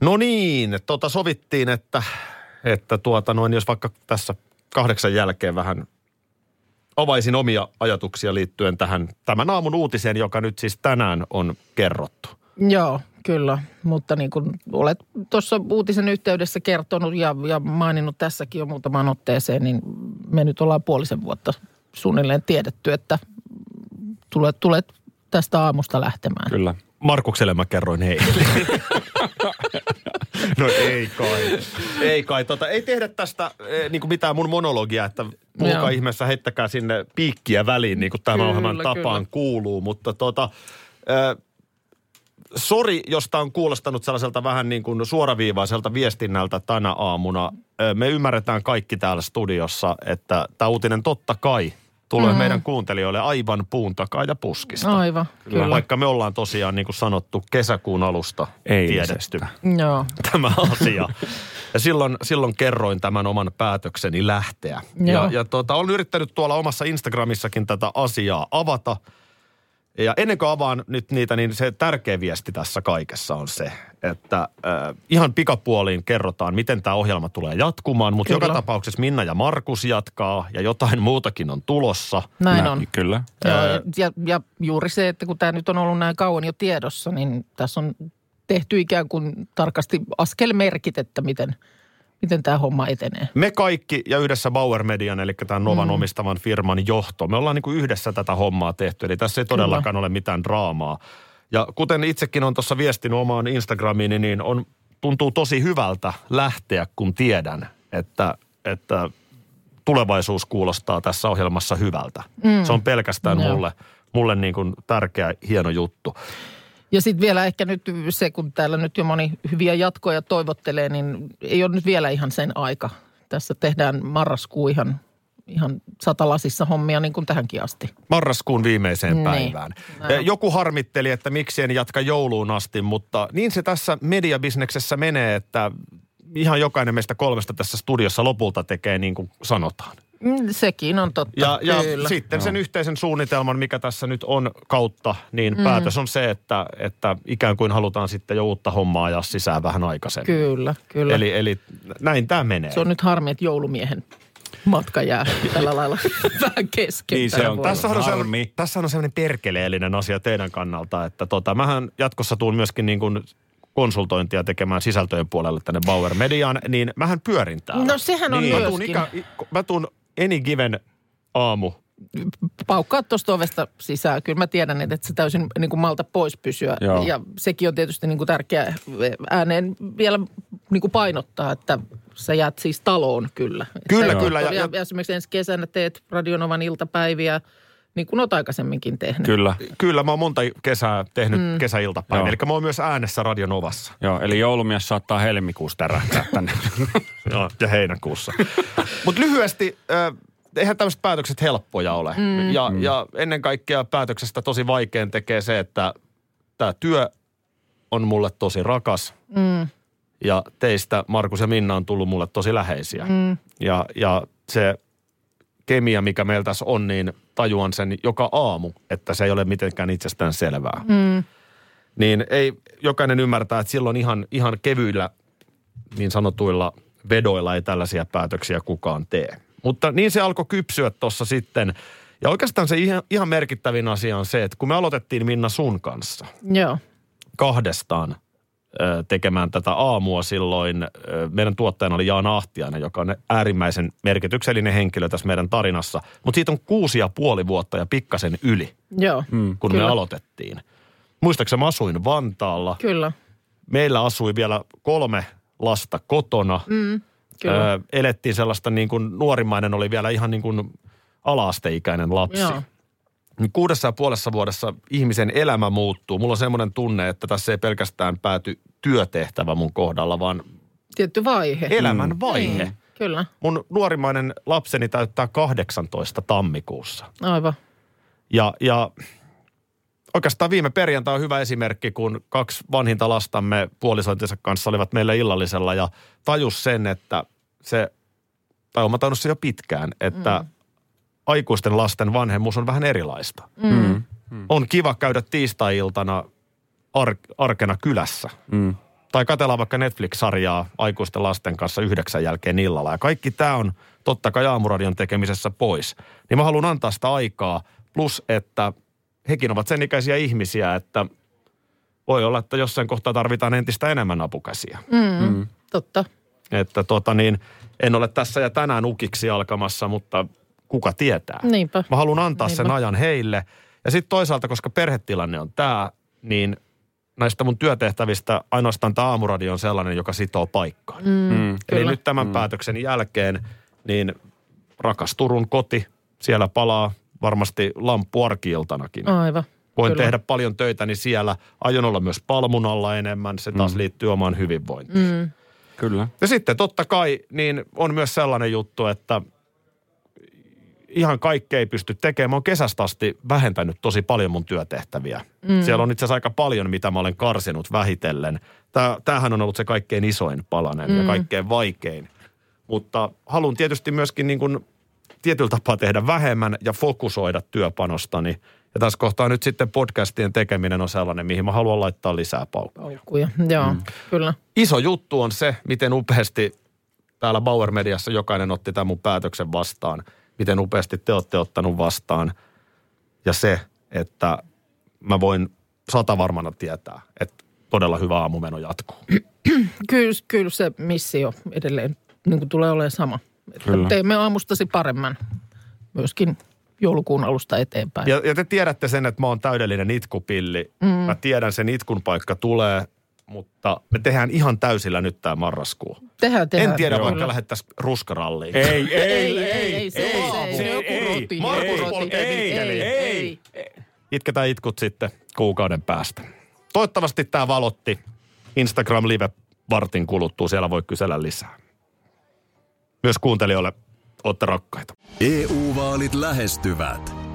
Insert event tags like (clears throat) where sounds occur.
No niin, tota sovittiin, että, että tuota noin, jos vaikka tässä kahdeksan jälkeen vähän avaisin omia ajatuksia liittyen tähän tämän aamun uutiseen, joka nyt siis tänään on kerrottu. Joo, kyllä. Mutta niin kuin olet tuossa uutisen yhteydessä kertonut ja, ja maininnut tässäkin jo muutamaan otteeseen, niin me nyt ollaan puolisen vuotta suunnilleen tiedetty, että tulet, tulet tästä aamusta lähtemään. Kyllä. Markukselle mä kerroin hei. (laughs) no ei kai. Ei kai. Tota, ei tehdä tästä eh, niin kuin mitään mun monologia, että puhukaa Joo. ihmeessä, heittäkää sinne piikkiä väliin, niin kuin tämän Kyllä, ohjelman kyllä. tapaan kuuluu. Mutta tota, eh, sori, jos tämä on kuulostanut sellaiselta vähän niin kuin suoraviivaiselta viestinnältä tänä aamuna. Eh, Me ymmärretään kaikki täällä studiossa, että tämä uutinen totta kai tulee mm. meidän kuuntelijoille aivan puun takaa ja puskista. Aivan, kyllä. Vaikka me ollaan tosiaan niin kuin sanottu kesäkuun alusta Eilisestä. tiedetty Joo, (laughs) tämä asia. Ja silloin, silloin kerroin tämän oman päätökseni lähteä. Ja, Joo. ja tota, olen yrittänyt tuolla omassa Instagramissakin tätä asiaa avata. Ja ennen kuin avaan nyt niitä, niin se tärkeä viesti tässä kaikessa on se, että äh, ihan pikapuoliin kerrotaan, miten tämä ohjelma tulee jatkumaan. Mutta Kyllä. joka tapauksessa Minna ja Markus jatkaa ja jotain muutakin on tulossa. näin Nä- on. Kyllä. Joo, ja, ja, ja juuri se, että kun tämä nyt on ollut näin kauan jo tiedossa, niin tässä on tehty ikään kuin tarkasti askelmerkit, että miten, miten tämä homma etenee. Me kaikki ja yhdessä Bauer Median, eli tämän Novan mm. omistavan firman johto, me ollaan niin kuin yhdessä tätä hommaa tehty. Eli tässä ei todellakaan ole mitään draamaa. Ja kuten itsekin on tuossa viestinyt omaan Instagramiini, niin on, tuntuu tosi hyvältä lähteä, kun tiedän, että, että tulevaisuus kuulostaa tässä ohjelmassa hyvältä. Mm. Se on pelkästään Joo. mulle, mulle niin kuin tärkeä, hieno juttu. Ja sitten vielä ehkä nyt se, kun täällä nyt jo moni hyviä jatkoja toivottelee, niin ei ole nyt vielä ihan sen aika. Tässä tehdään marraskuu ihan, ihan satalasissa hommia niin kuin tähänkin asti. marraskuun viimeiseen Niin. päivään. Näin. Joku harmitteli, että miksi en jatka jouluun asti, mutta niin se tässä mediabisneksessä menee, että ihan jokainen meistä kolmesta tässä studiossa lopulta tekee niin kuin sanotaan. Mm, Sekin on totta, Ja, ja kyllä. sitten sen yhteisen suunnitelman, mikä tässä nyt on kautta, niin mm. päätös on se, että, että ikään kuin halutaan sitten jo uutta hommaa ajaa sisään vähän aikaisemmin. Kyllä, kyllä. Eli, eli näin tämä menee. Se on nyt harmi, että joulumiehen matka jää tällä lailla (laughs) vähän kesken. Niin se on. Tässä on, Harmi. sellainen, tässä on sellainen perkeleellinen asia teidän kannalta, että tota, mähän jatkossa tuun myöskin niin kuin konsultointia tekemään sisältöjen puolelle tänne Bauer Mediaan, niin mähän pyörin täällä. No sehän on niin, mä tuun, myöskin. mä tuun any given aamu. Paukkaa tuosta ovesta sisään. Kyllä mä tiedän, että et se täysin niin kuin malta pois pysyä. Joo. Ja sekin on tietysti niin kuin tärkeää ääneen vielä niin kuin painottaa, että sä jäät siis taloon kyllä. Kyllä, Että- kyllä, ja- Ja, ja, esimerkiksi ensi kesänä teet Radionovan iltapäiviä, niin kuin olet aikaisemminkin tehnyt. Kyllä. Kyllä, mä oon monta kesää tehnyt mm. kesäiltapäivä. Joo. Eli mä oon myös äänessä Radionovassa. Joo, eli joulumies saattaa helmikuussa tärähtää tänne. (laughs) Joo, ja heinäkuussa. (laughs) Mutta lyhyesti, äh, eihän tämmöiset päätökset helppoja ole. Mm. Ja, ja ennen kaikkea päätöksestä tosi vaikean tekee se, että tämä työ on mulle tosi rakas. Mm. Ja teistä, Markus ja Minna, on tullut mulle tosi läheisiä. Mm. Ja, ja se kemia, mikä meillä tässä on, niin tajuan sen joka aamu, että se ei ole mitenkään itsestään selvää. Mm. Niin ei jokainen ymmärtää, että silloin ihan, ihan kevyillä niin sanotuilla vedoilla ei tällaisia päätöksiä kukaan tee. Mutta niin se alkoi kypsyä tuossa sitten. Ja oikeastaan se ihan, ihan merkittävin asia on se, että kun me aloitettiin Minna sun kanssa Joo. kahdestaan tekemään tätä aamua silloin, meidän tuottajana oli Jaana Ahtiainen, joka on äärimmäisen merkityksellinen henkilö tässä meidän tarinassa. Mutta siitä on kuusi ja puoli vuotta ja pikkasen yli, Joo. kun Kyllä. me aloitettiin. Muistaakseni mä asuin Vantaalla. Kyllä. Meillä asui vielä kolme lasta kotona. Mm. Kyllä. Ö, elettiin sellaista niin kuin, nuorimmainen oli vielä ihan niin kuin ala-asteikäinen lapsi. Joo. Niin Kuudessa ja puolessa vuodessa ihmisen elämä muuttuu. Mulla on semmoinen tunne, että tässä ei pelkästään pääty työtehtävä mun kohdalla, vaan Tietty vaihe. elämän vaihe. Niin, kyllä, Mun nuorimmainen lapseni täyttää 18 tammikuussa. aivan. Ja, ja oikeastaan viime perjantai on hyvä esimerkki, kun kaksi vanhinta lastamme puolisointinsa kanssa olivat meillä illallisella ja tajus sen, että se, tai tajunnut se jo pitkään, että mm. Aikuisten lasten vanhemmuus on vähän erilaista. Mm. On kiva käydä tiistai-iltana ar- arkena kylässä. Mm. Tai katsellaan vaikka Netflix-sarjaa aikuisten lasten kanssa yhdeksän jälkeen illalla. Ja kaikki tämä on totta kai aamuradion tekemisessä pois. Niin mä haluan antaa sitä aikaa. Plus, että hekin ovat sen ikäisiä ihmisiä, että voi olla, että jossain kohtaa tarvitaan entistä enemmän apukäsiä. Mm. Totta. Että tota niin, en ole tässä ja tänään ukiksi alkamassa, mutta kuka tietää. Niinpä. Mä haluan antaa sen Niinpä. ajan heille. Ja sitten toisaalta, koska perhetilanne on tämä, niin näistä mun työtehtävistä ainoastaan tämä aamuradio on sellainen, joka sitoo paikkaan. Mm, Mm. Eli nyt tämän mm. päätöksen jälkeen, niin rakas Turun koti, siellä palaa varmasti lamppu arkiiltanakin. Aivan. Voin kyllä. tehdä paljon töitäni siellä. Aion olla myös palmun alla enemmän. Se taas mm. liittyy omaan hyvinvointiin. Mm. Kyllä. Ja sitten totta kai niin on myös sellainen juttu, että ihan kaikkea ei pysty tekemään. Mä oon kesästä asti vähentänyt tosi paljon mun työtehtäviä. Mm. Siellä on itse asiassa aika paljon, mitä mä olen karsinut vähitellen. Tää, tämähän on ollut se kaikkein isoin palanen mm. ja kaikkein vaikein. Mutta haluan tietysti myöskin niin kuin tietyllä tapaa tehdä vähemmän ja fokusoida työpanostani. Ja tässä kohtaa nyt sitten podcastien tekeminen on sellainen, mihin mä haluan laittaa lisää paukkuja. Paukkuja. Joo, mm. kyllä. Iso juttu on se, miten upeasti täällä Bauer Mediassa jokainen otti tämän mun päätöksen vastaan. Miten upeasti te olette ottanut vastaan. Ja se, että mä voin sata varmana tietää, että todella hyvä aamumeno jatkuu. (clears throat) Kyllä, kyllä se missio edelleen niin kuin tulee olemaan sama. Että Kyllä. teemme aamustasi paremman myöskin joulukuun alusta eteenpäin. Ja, ja te tiedätte sen, että mä oon täydellinen itkupilli. Mm. Mä tiedän, sen itkun paikka tulee, mutta me tehdään ihan täysillä nyt tämä marraskuu. Tehdään, tehdään. En tiedä, Kyllä. vaikka lähettäisiin ruskaralliin. Ei, Ei, ei, ei, ei, se, ei, se, ei, ei. mikkeliin. ei, ei. Itketään itkut sitten kuukauden päästä. Toivottavasti tämä valotti Instagram Live vartin kuluttuu. Siellä voi kysellä lisää. Myös kuuntelijoille olette rakkaita. EU-vaalit lähestyvät.